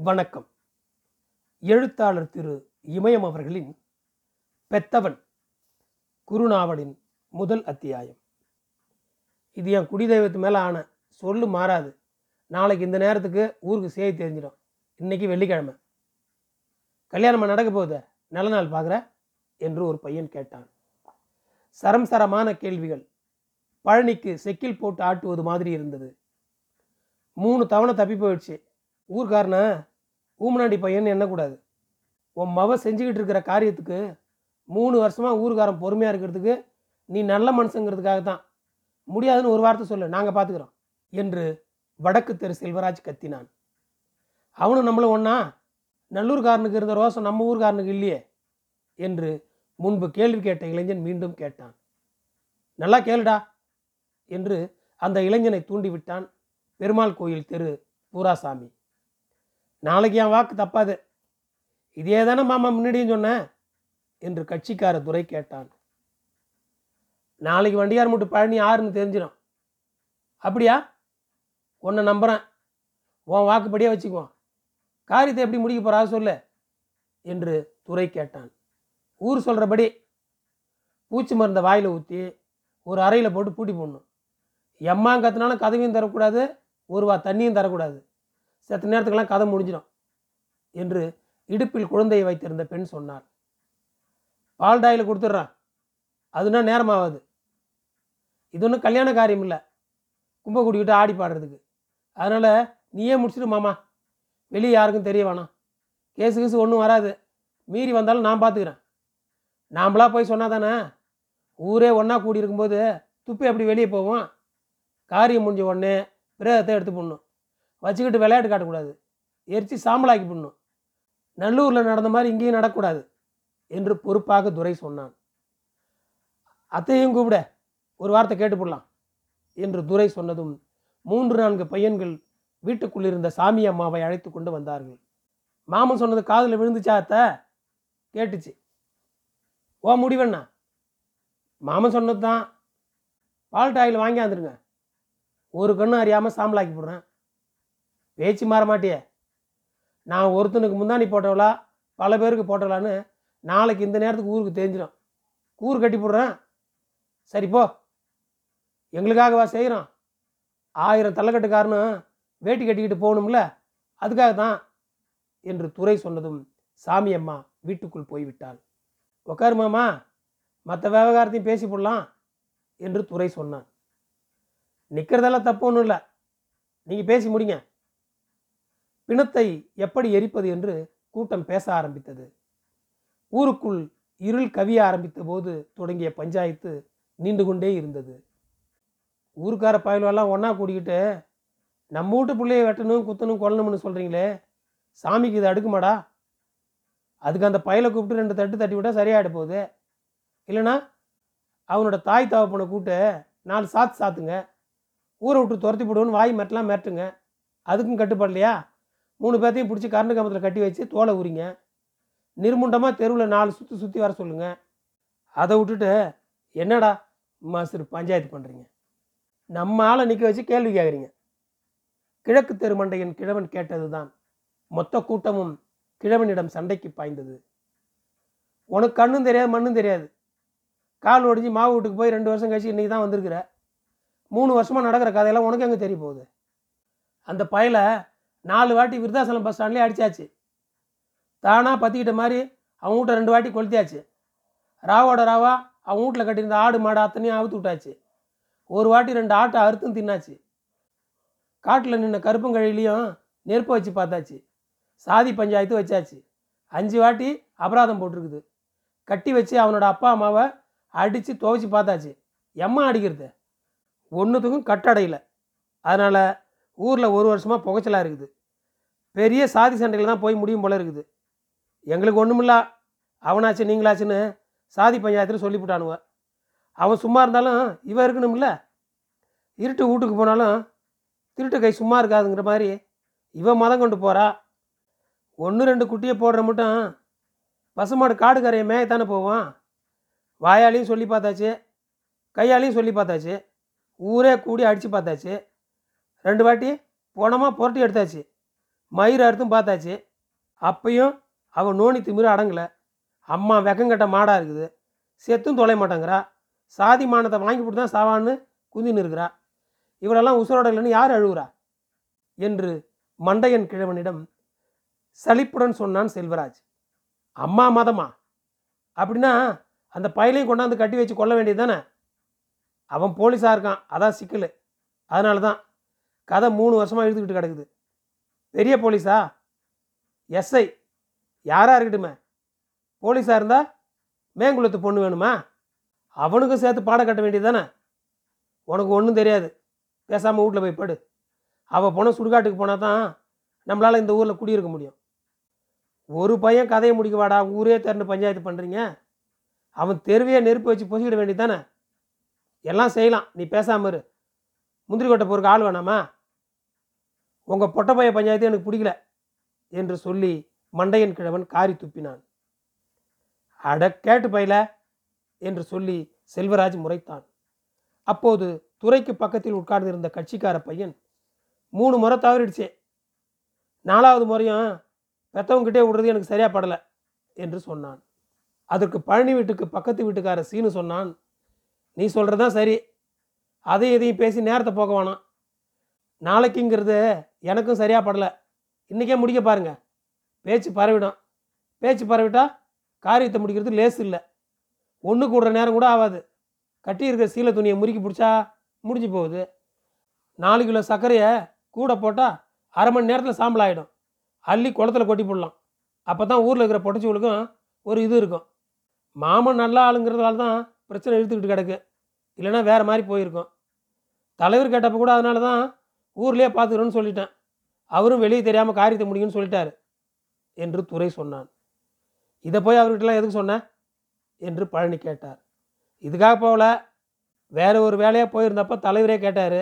வணக்கம். எழுத்தாளர் திரு இமயம் அவர்களின் பெத்தவன் குருநாவலின் முதல் அத்தியாயம். இது என் குடிதெய்வத்து மேலே ஆன சொல்லு மாறாது. நாளைக்கு இந்த நேரத்துக்கு ஊருக்கு செய்தி தெரிஞ்சிடும். இன்னைக்கு வெள்ளிக்கிழமை. கல்யாணம் நடக்க போகுது? நல்ல நாள் பார்க்குற? என்று ஒரு பையன் கேட்டான். சரம் சரமான கேள்விகள். பழனிக்கு செக்கில் போட்டு ஆட்டுவது மாதிரி இருந்தது. மூணு தவணை தப்பி போயிடுச்சு. ஊர்காரன ஊமனாண்டி பையன் எண்ணக்கூடாது. உன் மவ செஞ்சுக்கிட்டு இருக்கிற காரியத்துக்கு மூணு வருஷமாக ஊர்காரன் பொறுமையாக இருக்கிறதுக்கு நீ நல்ல மனுஷங்கிறதுக்காக தான். முடியாதுன்னு ஒரு வார்த்தை சொல்லு நாங்கள் பார்த்துக்குறோம் என்று வடக்கு தெரு செல்வராஜ் கத்தினான். அவனும் நம்மளும் ஒன்றா நல்லூர்காரனுக்கு இருந்த ரோசம் நம்ம ஊர்காரனுக்கு இல்லையே என்று முன்பு கேள்வி கேட்ட இளைஞன் மீண்டும் கேட்டான். நல்லா கேளுடா என்று அந்த இளைஞனை தூண்டிவிட்டான் பெருமாள் கோயில் தெரு பூராசாமி. நாளைக்கு என் வாக்கு தப்பாது. இதே தானே மாமா முன்னாடியும் சொன்னேன் என்று கட்சிக்கார துறை கேட்டான். நாளைக்கு வண்டியார் மட்டும் பழனி யாருன்னு தெரிஞ்சிடும். அப்படியா? உன்னை நம்புகிறேன் உன் வாக்குப்படியே வச்சுக்குவோம். காரியத்தை எப்படி முடிக்க போறா சொல்லு என்று துறை கேட்டான். ஊர் சொல்கிறபடி பூச்சி மருந்தை வாயில் ஊற்றி ஒரு அறையில் போட்டு பூட்டி போடணும். எம்மாங்கத்தினாலும் கதவையும் தரக்கூடாது ஒரு வா தண்ணியும் தரக்கூடாது. செத்த நேரத்துக்கெல்லாம் கதை முடிஞ்சிடும் என்று இடுப்பில் குழந்தையை வைத்திருந்த பெண் சொன்னார் பால் டாயில் கொடுத்துட்றான் அதுனா நேரமாகாது. இது ஒன்றும் கல்யாண காரியம் இல்லை. கும்ப ஆடி பாடுறதுக்கு. அதனால் நீயே முடிச்சிடு மாமா. வெளியே யாருக்கும் தெரிய வேணாம். கேஸு கீசு ஒன்றும் வராது. மீறி வந்தாலும் நான் பார்த்துக்கிறேன் நாம்ளா போய் சொன்னா தானே? ஊரே ஒன்றா கூடி இருக்கும்போது துப்பி அப்படி வெளியே போவோம்? காரியம் முடிஞ்ச உடனே பிரேதத்தை எடுத்து போடணும். வச்சுக்கிட்டு விளையாட்டு காட்டக்கூடாது. எரிச்சு சாம்பலாக்கி பண்ணும் நல்லூரில் நடந்த மாதிரி இங்கேயும் நடக்கக்கூடாது என்று பொறுப்பாக துரை சொன்னான். அத்தையும் கூப்பிட ஒரு வார்த்தை கேட்டுப்படலாம் என்று துரை சொன்னதும் மூன்று நான்கு பையன்கள் வீட்டுக்குள் இருந்த சாமி அம்மாவை அழைத்து கொண்டு வந்தார்கள். மாமன் சொன்னது காதில் விழுந்துச்சா அத்தை? கேட்டுச்சு. ஓ முடிவண்ணா? மாமன் சொன்னது தான் பால் டாயில் வாங்கியாந்துருங்க ஒரு கண்ணு அறியாமல் சாம்பலாக்கி போடுறேன். பேச்சு மாற மாட்டியே. நான் ஒருத்தனுக்கு முந்தாணி போட்டவளா பல பேருக்கு போட்டவளான்னு நாளைக்கு இந்த நேரத்துக்கு ஊருக்கு தெரிஞ்சிடும். கூறு கட்டி போடுறேன். சரி போ. எங்களுக்காகவா செய்கிறோம் ஆயிரம் தலைக்கட்டுக்காரனும் வேட்டி கட்டிக்கிட்டு போகணும்ல? அதுக்காக தான் என்று துறை சொன்னதும் சாமி அம்மா வீட்டுக்குள் போய்விட்டாள். உக்காரு மாமா மற்ற விவகாரத்தையும் பேசி போடலாம் என்று துறை சொன்னான். நிற்கிறதெல்லாம் தப்பு ஒன்றும் இல்லை. நீங்கள் பேசி முடிங்க. பிணத்தை எப்படி எரிப்பது என்று கூட்டம் பேச ஆரம்பித்தது. ஊருக்குள் இருள் கவிய ஆரம்பித்த போது தொடங்கிய பஞ்சாயத்து நீண்டு கொண்டே இருந்தது. ஊருக்கார பயலெல்லாம் ஒன்றா கூடிக்கிட்டு நம்ம வீட்டு பிள்ளைய வெட்டணும் குத்தணும் கொல்லணும்னு சொல்கிறீங்களே சாமிக்கு இது அடுக்குமாடா? அதுக்கு அந்த பயலை கூப்பிட்டு ரெண்டு தட்டு தட்டி விட்டால் சரியாயிட போகுது. இல்லைனா அவனோட தாய் தகப்பனை கூப்பிட்டு நாலு சாத்து சாத்துங்க. ஊரை விட்டு துரத்தி போடுவோன்னு வாய் மெட்டலாம் மெட்டுங்க அதுக்கும் கட்டுப்படலையா மூணு பேர்த்தையும் பிடிச்சி கரண்டு கம்பத்தில் கட்டி வச்சு தோலை உரிங்க நிர்முண்டமாக தெருவில் நாலு சுற்றி சுற்றி வர சொல்லுங்கள் அதை விட்டுட்டு என்னடா மாஸ்டர் பஞ்சாயத்து பண்ணுறீங்க நம்ம ஆளை நிற்க வச்சு கேள்வி கேட்குறீங்க கிழக்கு தெருமண்டையின் கிழவன் கேட்டது தான் மொத்த கூட்டமும் கிழவனிடம் சண்டைக்கு பாய்ந்தது. உனக்கு கண்ணும் தெரியாது மண்ணும் தெரியாது. கால் ஒடிஞ்சு மாவு வீட்டுக்கு போய் ரெண்டு வருஷம் கழிச்சு இன்றைக்கி தான் வந்திருக்கிற. மூணு வருஷமாக நடக்கிற கதையெல்லாம் உனக்கு எங்கே தெரிய போகுது? அந்த பயலை நாலு வாட்டி விருதாசலம் பஸ் ஸ்டாண்ட்லேயே அடித்தாச்சு தானாக பற்றிக்கிட்ட மாதிரி அவன் வீட்டை ரெண்டு வாட்டி கொளுத்தியாச்சு. ராவோட ராவா அவன் வீட்டில் கட்டியிருந்த ஆடு மாடு அத்தனையும் அவுத்து விட்டாச்சு. ஒரு வாட்டி ரெண்டு ஆட்டை அறுத்தும் தின்னாச்சு. காட்டில் நின்ன கருப்பங்கழிலையும் நெருப்பு வச்சு பார்த்தாச்சு. சாதி பஞ்சாயத்து வச்சாச்சு. அஞ்சு வாட்டி அபராதம் போட்டிருக்குது. கட்டி வச்சு அவனோட அப்பா அம்மாவை அடித்து துவைச்சி பார்த்தாச்சு. எம்மா அடிக்கிறது? ஒன்றுத்துக்கும் கட்டடையில். அதனால் ஊரில் ஒரு வருஷமாக புகைச்சலாக இருக்குது. பெரிய சாதி சண்டையில் தான் போய் முடியும் போல இருக்குது. எங்களுக்கு ஒன்றுமில்ல அவனாச்சு நீங்களாச்சுன்னு சாதி பஞ்சாயத்தில் சொல்லிவிட்டானுவ அவன் சும்மா இருந்தாலும் இவன் இருக்கணும்ல. இருட்டு வீட்டுக்கு போனாலும் திருட்டு கை சும்மா இருக்காதுங்கிற மாதிரி இவன் மதம் கொண்டு போகிறா ஒன்று ரெண்டு குட்டியை போடுற மட்டும் பசுமாடு காடு கரையை மேயத்தானே போவான். வாயாலையும் சொல்லி பார்த்தாச்சு கையாலையும் சொல்லி பார்த்தாச்சு ஊரே கூடி அடித்து பார்த்தாச்சு. ரெண்டு வாட்டி போனமாக புரட்டி எடுத்தாச்சு. மயிர் அறுத்தும் பார்த்தாச்சு. அப்பையும் அவன் நோனி திமிரு அடங்கலை. அம்மா வெக்கங்கட்ட மாடாக இருக்குது. செத்தும் தொலை மாட்டேங்கிறா. சாதி மானத்தை வாங்கி போட்டு தான் சாவான்னு குந்தின்னு இருக்கிறா. இவளெல்லாம் உசுரோட இல்லைன்னு யார் அழுகுறா? என்று மண்டையன் கிழவனிடம் சலிப்புடன் சொன்னான் செல்வராஜ். அம்மா மதமா? அப்படின்னா அந்த பயலையும் கொண்டாந்து கட்டி வச்சு கொள்ள வேண்டியது தானே? அவன் போலீஸாக இருக்கான். அதான் சிக்கல். அதனால தான் கதை மூணு வருஷமாக எழுதிக்கிட்டு கிடக்குது. பெரிய போலீஸா? எஸ்ஐ. யாராக இருக்கட்டுமே. போலீஸாக இருந்தால் மேங்குளத்து பொண்ணு வேணுமா? அவனுக்கும் சேர்த்து பாடம் கட்ட வேண்டியது தானே உனக்கு ஒன்றும் தெரியாது. பேசாமல் வீட்டில் போய் படு. அவள் போனால் சுடுகாட்டுக்கு போனால் தான் நம்மளால் இந்த ஊரில் குடியிருக்க முடியும். ஒரு பையன் கதையை முடிக்க வாடா ஊரே திறந்து பஞ்சாயத்து பண்ணுறீங்க அவன் தெருவையே நெருப்பு வச்சு பொசிக்கிட வேண்டியது தானே எல்லாம் செய்யலாம். நீ பேசாமல் இரு. முந்திரி கொட்டை போருக்கு ஆள் வேணாமா? உங்கள் பொட்டப்பைய பஞ்சாயத்து எனக்கு பிடிக்கல என்று சொல்லி மண்டையன் கிழவன் காரி துப்பினான். அட கேட்டு பயில என்று சொல்லி செல்வராஜ் முறைத்தான். அப்போது துறைக்கு பக்கத்தில் உட்கார்ந்திருந்த கட்சிக்கார பையன் மூணு முறை தவறிடுச்சே. நாலாவது முறையும் பெத்தவங்கிட்டே விடுறது எனக்கு சரியாக படலை என்று சொன்னான். அதற்கு பழனி வீட்டுக்கு பக்கத்து வீட்டுக்கார சீனு சொன்னான் நீ சொல்கிறதான் சரி. அதையும் இதையும் பேசி நேரத்தை போக வேணாம். நாளைக்குங்கிறது எனக்கும் சரியாக படலை. இன்றைக்கே முடிக்க பாருங்கள் பேச்சு பரவிடும். பேச்சு பரவிட்டால் காரியத்தை முடிக்கிறது லேஸ் இல்லை. ஒன்று கூடுற நேரம் கூட ஆகாது. கட்டி இருக்கிற சீலை துணியை முறுக்கி பிடிச்சா முடிஞ்சு போகுது. நாலு கிலோ சர்க்கரையை கூட போட்டால் அரை மணி நேரத்தில் சாம்பல் ஆகிடும் அள்ளி குளத்துல கொட்டி போடலாம். அப்போ தான் ஊரில் இருக்கிற பொட்டச்சிகளுக்கும் ஒரு இது இருக்கும். மாமன் நல்லா ஆளுங்கிறதுனால தான் பிரச்சனை இழுத்துக்கிட்டு கிடக்கு. இல்லைன்னா வேறு மாதிரி போயிருக்கும். தலைவர் கேட்டப்போ கூட அதனால தான் ஊர்லேயே பார்த்துக்கிறோன்னு சொல்லிட்டேன். அவரும் வெளியே தெரியாமல் காரியத்தை முடியும்னு சொல்லிட்டாரு என்று துரை சொன்னான். இதை போய் அவர்கிட்டலாம் எதுக்கு சொன்னேன் என்று பழனி கேட்டார். இதுக்காக போகல. வேற ஒரு வேலையாக போயிருந்தப்போ தலைவரே கேட்டார்.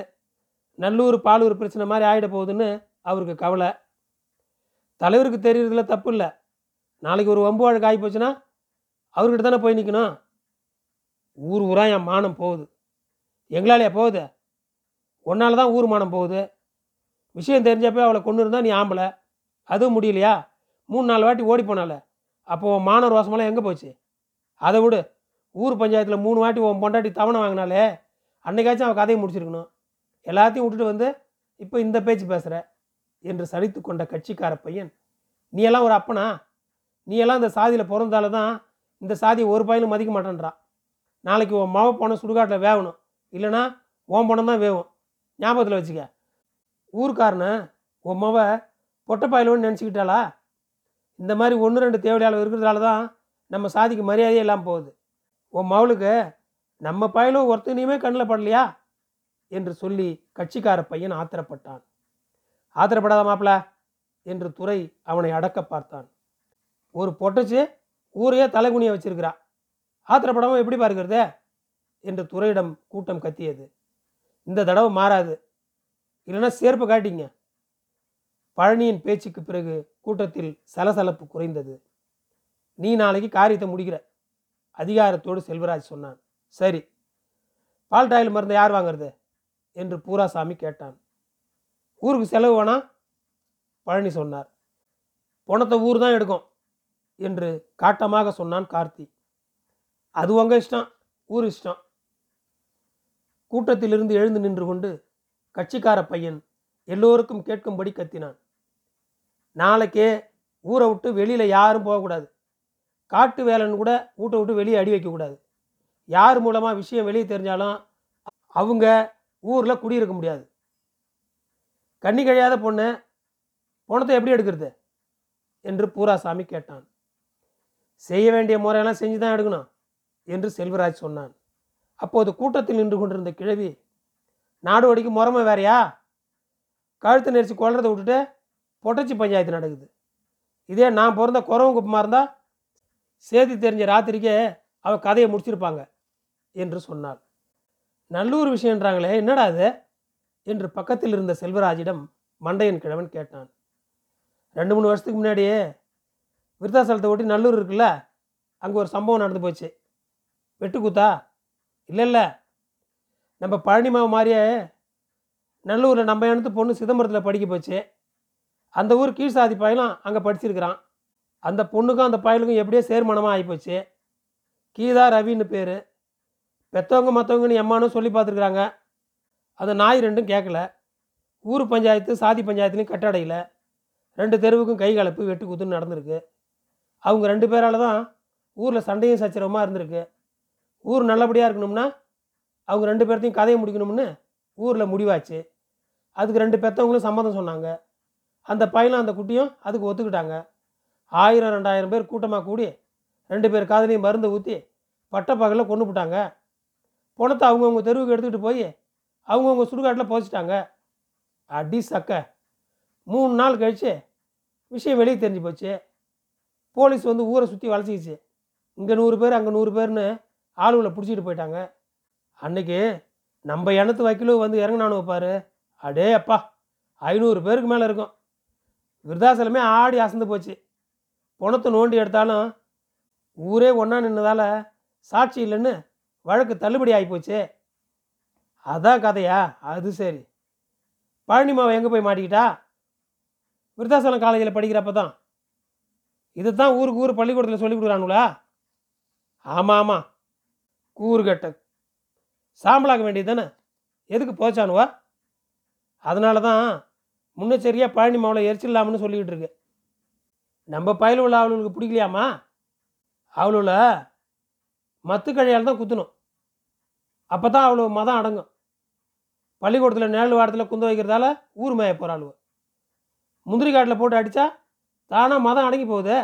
நல்லூர் பாலூர் பிரச்சனை மாதிரி ஆகிட போகுதுன்னு அவருக்கு கவலை. தலைவருக்கு தெரியறதுல தப்பு இல்லை. நாளைக்கு ஒரு ஒம்பு வழக்கு ஆகி போச்சுன்னா அவர்கிட்ட தானே போய் நிற்கணும் ஊர் ஊரா என் மானம் போகுது. எங்களாலேயா போகுது? உன்னால தான் ஊர் மானம் போகுது. விஷயம் தெரிஞ்சப்போ அவளை கொண்டு இருந்தால் நீ ஆம்பளை. அதுவும் முடியலையா? மூணு நாலு வாட்டி ஓடி போனால. அப்போது உன் ரோசமெல்லாம் எங்கே போச்சு? அதை விடு. ஊர் பஞ்சாயத்தில் மூணு வாட்டி உன் பொண்டாட்டி தவணை வாங்கினாலே அன்னைக்காச்சும் அவள் கதையை முடிச்சிருக்கணும். எல்லாத்தையும் விட்டுட்டு வந்து இப்போ இந்த பேச்சு பேசுகிற என்று சலித்து கொண்ட கட்சிக்கார பையன் நீ எல்லாம் ஒரு அப்பனா? நீ எல்லாம் இந்த சாதியில் பிறந்தால தான் இந்த சாதியை ஒரு பையனும் மதிக்க மாட்டேன்றா நாளைக்கு உன் மாவ போன சுடுகாட்டில் வேகணும் இல்லைன்னா உன் பணம் தான் வேகும் ஞாபகத்தில் வச்சுக்க. ஊருக்காரனை உன் மவ பொட்டப்பாயிலோன்னு நினச்சிக்கிட்டாளா? இந்த மாதிரி ஒன்று ரெண்டு தேவையாளர் இருக்கிறதால தான் நம்ம சாதிக்கு மரியாதையே இல்லாமல் போகுது. உன் மவளுக்கு நம்ம பயலும் ஒருத்தனையுமே கண்ணில் படலையா? என்று சொல்லி கட்சிக்கார பையன் ஆத்திரப்பட்டான். ஆத்திரப்படாத மாப்பிள என்று துறை அவனை அடக்க பார்த்தான். ஒரு பொட்டச்சு ஊரையே தலைகுனிய வச்சிருக்கிறா. ஆத்திரப்படாமல் எப்படி பார்க்கிறதே? என்று துறையிடம் கூட்டம் கத்தியது. இந்த தடவை மாறாது. இல்லைன்னா சேர்ப்பு காட்டிங்க. பழனியின் பேச்சுக்கு பிறகு கூட்டத்தில் சலசலப்பு குறைந்தது. நீ நாளைக்கு காரியத்தை முடிக்கிற. அதிகாரத்தோடு செல்வராஜ் சொன்னான். சரி. பால் டாயில் மருந்து யார் வாங்குறது? என்று பூராசாமி கேட்டான். ஊருக்கு செலவு வேணா? பழனி சொன்னார். பணத்தை ஊர் தான் எடுக்கும் என்று காட்டமாக சொன்னான் கார்த்தி. அது உங்கள் இஷ்டம். ஊர் இஷ்டம். கூட்டத்திலிருந்து எழுந்து நின்று கொண்டு கட்சிக்கார பையன் எல்லோருக்கும் கேட்கும்படி கத்தினான். நாளைக்கே ஊரை விட்டு வெளியில் யாரும் போகக்கூடாது. காட்டு வேலைன்னு கூட வீட்டை விட்டு வெளியே அடி வைக்கக்கூடாது. யார் மூலமாக விஷயம் வெளியே தெரிஞ்சாலும் அவங்க ஊரில் குடியிருக்க முடியாது. கண்ணி கழியாத பொண்ணு பணத்தை எப்படி எடுக்கிறது? என்று பூராசாமி கேட்டான். செய்ய வேண்டிய முறையெல்லாம் செஞ்சு தான் எடுக்கணும் என்று செல்வராஜ் சொன்னான். அப்போது கூட்டத்தில் நின்று கொண்டிருந்த கிழவி நாடு வடிக்கு முறமை வேறையா? கழுத்து நெரிச்சு கொள்றதை விட்டுட்டு பொட்டச்சி பஞ்சாயத்து நடக்குது. இதே நான் பிறந்த குறவன் குப்பமாக இருந்தால் சேதி தெரிஞ்ச ராத்திரிக்கே அவள் கதையை முடிச்சிருப்பாங்க என்று சொன்னாள். நல்லூர் விஷயன்றாங்களே என்னடா அது என்று பக்கத்தில் இருந்த செல்வராஜிடம் மண்டையன் கிழவன் கேட்டான். ரெண்டு மூணு வருஷத்துக்கு முன்னாடியே விருத்தாசலத்தை ஒட்டி நல்லூர் இருக்குல்ல அங்கே ஒரு சம்பவம் நடந்து போச்சு. வெட்டுக்கூத்தா? இல்லை இல்லை. நம்ம பழனி மாவு மாதிரியே நல்லூரில் நம்ம இனத்து பொண்ணு சிதம்பரத்தில் படிக்க போச்சு. அந்த ஊர் கீழ்சாதி பயலும் அங்கே படிச்சிருக்கிறான். அந்த பொண்ணுக்கும் அந்த பயலுக்கும் எப்படியோ சேர்மனமாக ஆகிப்போச்சு கீதா ரவின்னு பேர். பெற்றவங்க மற்றவங்கன்னு எம்மானும் சொல்லி பார்த்துருக்குறாங்க. அந்த நாய் ரெண்டும் கேட்கல ஊர் பஞ்சாயத்து சாதி பஞ்சாயத்துலேயும் கட்டடையில். ரெண்டு தெருவுக்கும் கை கலப்பு வெட்டு குத்துன்னு நடந்திருக்கு. அவங்க ரெண்டு பேரால் தான் ஊரில் சண்டையும் சச்சரவமாக இருந்திருக்கு. ஊர் நல்லபடியாக இருக்கணும்னா அவங்க ரெண்டு பேர்த்தையும் கதையை முடிக்கணும்னு ஊரில் முடிவாச்சு. அதுக்கு ரெண்டு பெற்றவங்களும் சம்மதம் சொன்னாங்க. அந்த பையனும் அந்த குட்டியும் அதுக்கு ஒத்துக்கிட்டாங்க. ஆயிரம் ரெண்டாயிரம் பேர் கூட்டமாக கூடி ரெண்டு பேர் காதலையும் மருந்து ஊற்றி பட்டப்பகலில் கொண்டு போட்டாங்க பணத்தை அவங்கவுங்க தெருவுக்கு எடுத்துக்கிட்டு போய் அவங்கவுங்க சுடுகாட்டில் புதைச்சிட்டாங்க. அடி சக்க. மூணு நாள் கழிச்சு விஷயம் வெளியே தெரிஞ்சு போச்சு. போலீஸ் வந்து ஊரை சுற்றி வளைச்சிக்கிச்சு. இங்கே நூறு பேர் அங்கே நூறு பேர்னு ஆளுங்களை பிடிச்சிட்டு போயிட்டாங்க. அன்னைக்கு நம்ம இனத்து வக்கீலும் வந்து இறங்கினானு பாரு. அடே அப்பா ஐநூறு பேருக்கு மேலே இருக்கும். விருதாசலமே ஆடி அசந்து போச்சு. பணத்தை நோண்டி எடுத்தாலும் ஊரே ஒன்றா நின்னதால் சாட்சி இல்லைன்னு வழக்கு தள்ளுபடி ஆகிப்போச்சு அதான் கதையா? அது சரி. பழனிமாவை எங்கே போய் மாட்டிக்கிட்டா? விருத்தாசலம் காலேஜில் படிக்கிறப்ப தான் இதை தான் ஊருக்கு ஊர் பள்ளிக்கூடத்தில் சொல்லி கொடுக்குறானுங்களா? ஆமாம் ஆமாம் கூறு கட்ட சாம்பலாக்க வேண்டியது தானே எதுக்கு போச்சானுவா? அதனால தான் முன்னெச்சரியாக பழனி மாவில் எரிச்சிடலாம்னு சொல்லிக்கிட்டு இருக்கு. நம்ம பயல் உள்ள அவளுக்கு பிடிக்கலையாமா அவளுல மத்து கழையால் தான் குத்தணும். அப்போ தான் அவ்வளோ மதம் அடங்கும். பள்ளிக்கூடத்தில் நிழல் வாரத்தில் குந்த வைக்கிறதால ஊர் மேய போகிறாளுவ முந்திரி காட்டில் போட்டு அடித்தா தானாக மதம் அடங்கி போகுது?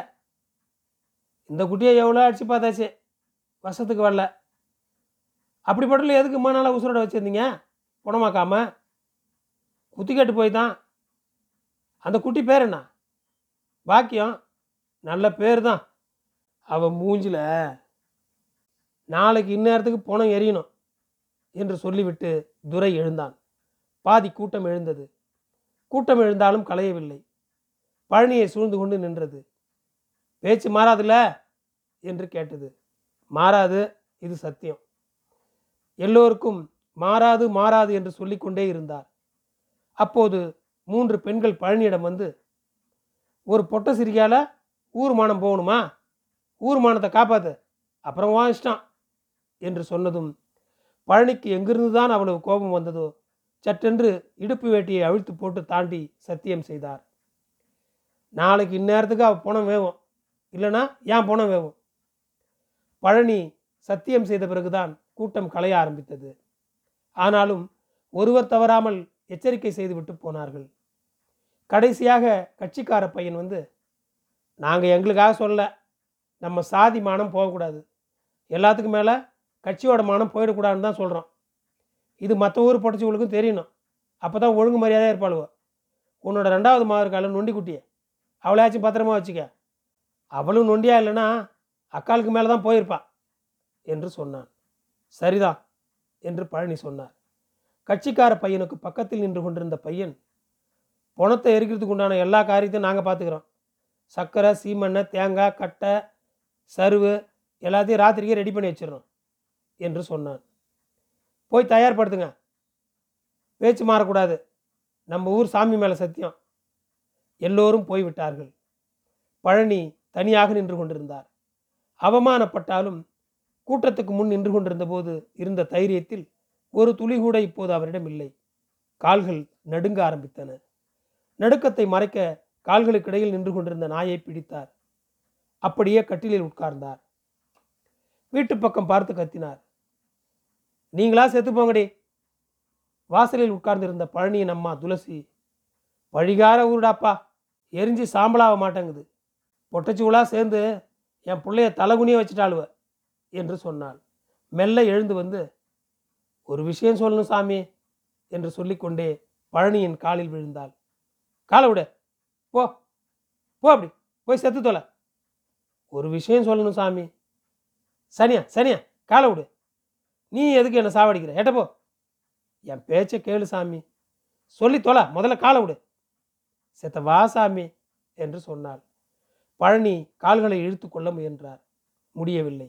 இந்த குட்டியை எவ்வளோ அடித்து பார்த்தாச்சு? வருஷத்துக்கு வரல. அப்படிப்பட்டல எதுக்கு இம்மா நாளாக உசுரோட வச்சுருந்தீங்க? குணமாக்காம? குத்தி கேட்டு போய் தான் அந்த குட்டி பேர் என்ன? பாக்கியம். நல்ல பேர் தான் அவன் மூஞ்சில் நாளைக்கு இந்நேரத்துக்கு பணம் எரியணும் என்று சொல்லிவிட்டு துரை எழுந்தான். பாதி கூட்டம் எழுந்தது. கூட்டம் எழுந்தாலும் கலையவில்லை பழனியை சூழ்ந்து கொண்டு நின்றது. பேச்சு மாறாதுல்ல? என்று கேட்டது. மாறாது. இது சத்தியம். எல்லோருக்கும் மாறாது மாறாது என்று சொல்லிக்கொண்டே இருந்தார். அப்போது மூன்று பெண்கள் பழனியிடம் வந்து ஒரு பொட்ட சிரிக்கால ஊர் மானம் போகணுமா? ஊர் மானத்தை காப்பாத்து அப்புறம் வா இஷ்டம் என்று சொன்னதும் பழனிக்கு எங்கிருந்து தான் அவ்வளவு கோபம் வந்ததோ சட்டென்று இடுப்பு வேட்டியை அவிழ்த்து போட்டு தாண்டி சத்தியம் செய்தார். நாளைக்கு இந்நேரத்துக்கு அவள் பணம் வேவும் இல்லைனா ஏன் பணம் வேவும்? பழனி சத்தியம் செய்த பிறகுதான் கூட்டம் கலைய ஆரம்பித்தது. ஆனாலும் ஒருவர் தவறாமல் எச்சரிக்கை செய்துவிட்டு போனார்கள். கடைசியாக கட்சிக்கார பையன் வந்து நாங்கள் எங்களுக்காக சொல்ல நம்ம சாதி மானம் போகக்கூடாது. எல்லாத்துக்கும் மேலே கட்சியோட மானம் போயிடக்கூடாதுன்னு தான் சொல்கிறோம் இது மற்ற ஊர் படைச்சவங்களுக்கும் தெரியணும். அப்போ தான் ஒழுங்கு மரியாதையாக இருப்பாளுவோ. உன்னோட ரெண்டாவது மாவர்கால நொண்டி குட்டியை அவளையாச்சும் பத்திரமா வச்சுக்க. அவளும் நொண்டியா இல்லைன்னா அக்காளுக்கு மேலே தான் போயிருப்பா என்று சொன்னான். சரிதான் என்று பழனி சொன்னார். கட்சிக்கார பையனுக்கு பக்கத்தில் நின்று கொண்டிருந்த பையன் பணத்தை எரிக்கிறதுக்கு உண்டான எல்லா காரியத்தையும் நாங்கள் பார்த்துக்குறோம் சர்க்கரை சீமெண்ணெய் தேங்காய் கட்டை சருவு எல்லாத்தையும் ராத்திரிக்கே ரெடி பண்ணி வச்சிடறோம் என்று சொன்னான் போய் தயார்படுத்துங்க. பேச்சு மாறக்கூடாது. நம்ம ஊர் சாமி மேலே சத்தியம். எல்லோரும் போய்விட்டார்கள். பழனி தனியாக நின்று கொண்டிருந்தார். அவமானப்பட்டாலும் கூட்டத்துக்கு முன் நின்று கொண்டிருந்த போது இருந்த தைரியத்தில் ஒரு துளி கூட இப்போது அவரிடம் இல்லை. கால்கள் நடுங்க ஆரம்பித்தன. நடுக்கத்தை மறைக்க கால்களுக்கு இடையில் நின்று கொண்டிருந்த நாயை பிடித்தார். அப்படியே கட்டிலில் உட்கார்ந்தார். வீட்டு பக்கம் பார்த்து கத்தினார். நீங்களா செத்து போங்கடி. வாசலில் உட்கார்ந்திருந்த பழனியின் அம்மா துளசி பழிகார ஊருடாப்பா எரிஞ்சு சாம்பலாக மாட்டேங்குது. பொட்டச்சுவலாக சேர்ந்து என் பிள்ளைய தலகுனியே வச்சுட்டாளுவ. என்று சொன்னாள். மெல்ல எழுந்து வந்து ஒரு விஷயம் சொல்லணும் சாமி என்று சொல்லிக்கொண்டே பழனியின் காலில் விழுந்தாள். காலை விட. போ. போ அப்படி. போய் செத்து தொலை. ஒரு விஷயம் சொல்லணும் சாமி. சனியா சனியா காலை விடு. நீ எதுக்கு என்னை சாவடிக்கிற? ஏட்ட போ. என் பேச்சை கேளு சாமி. சொல்லி தொலை. முதல்ல காலை விடு. செத்த வா சாமி என்று சொன்னாள். பழனி கால்களை இழுத்து கொள்ள முயன்றார். முடியவில்லை.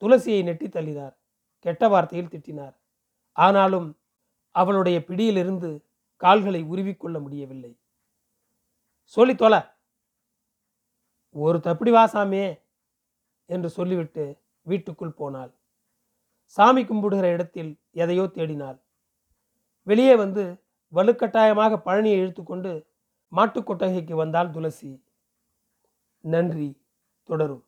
துளசியை நெட்டி தள்ளினார். கெட்ட வார்த்தையில் திட்டினார். ஆனாலும் அவளுடைய பிடியிலிருந்து கால்களை உருவிக்கொள்ள முடியவில்லை. சொல்லி தொலை. ஒரு தப்படி வாசாமே என்று சொல்லிவிட்டு வீட்டுக்குள் போனாள். சாமி கும்பிடுகிற இடத்தில் எதையோ தேடினாள். வெளியே வந்து வலுக்கட்டாயமாக பழனியை இழுத்துக்கொண்டு மாட்டுக் கொட்டகைக்கு வந்தால் துளசி. நன்றி தொடரும்.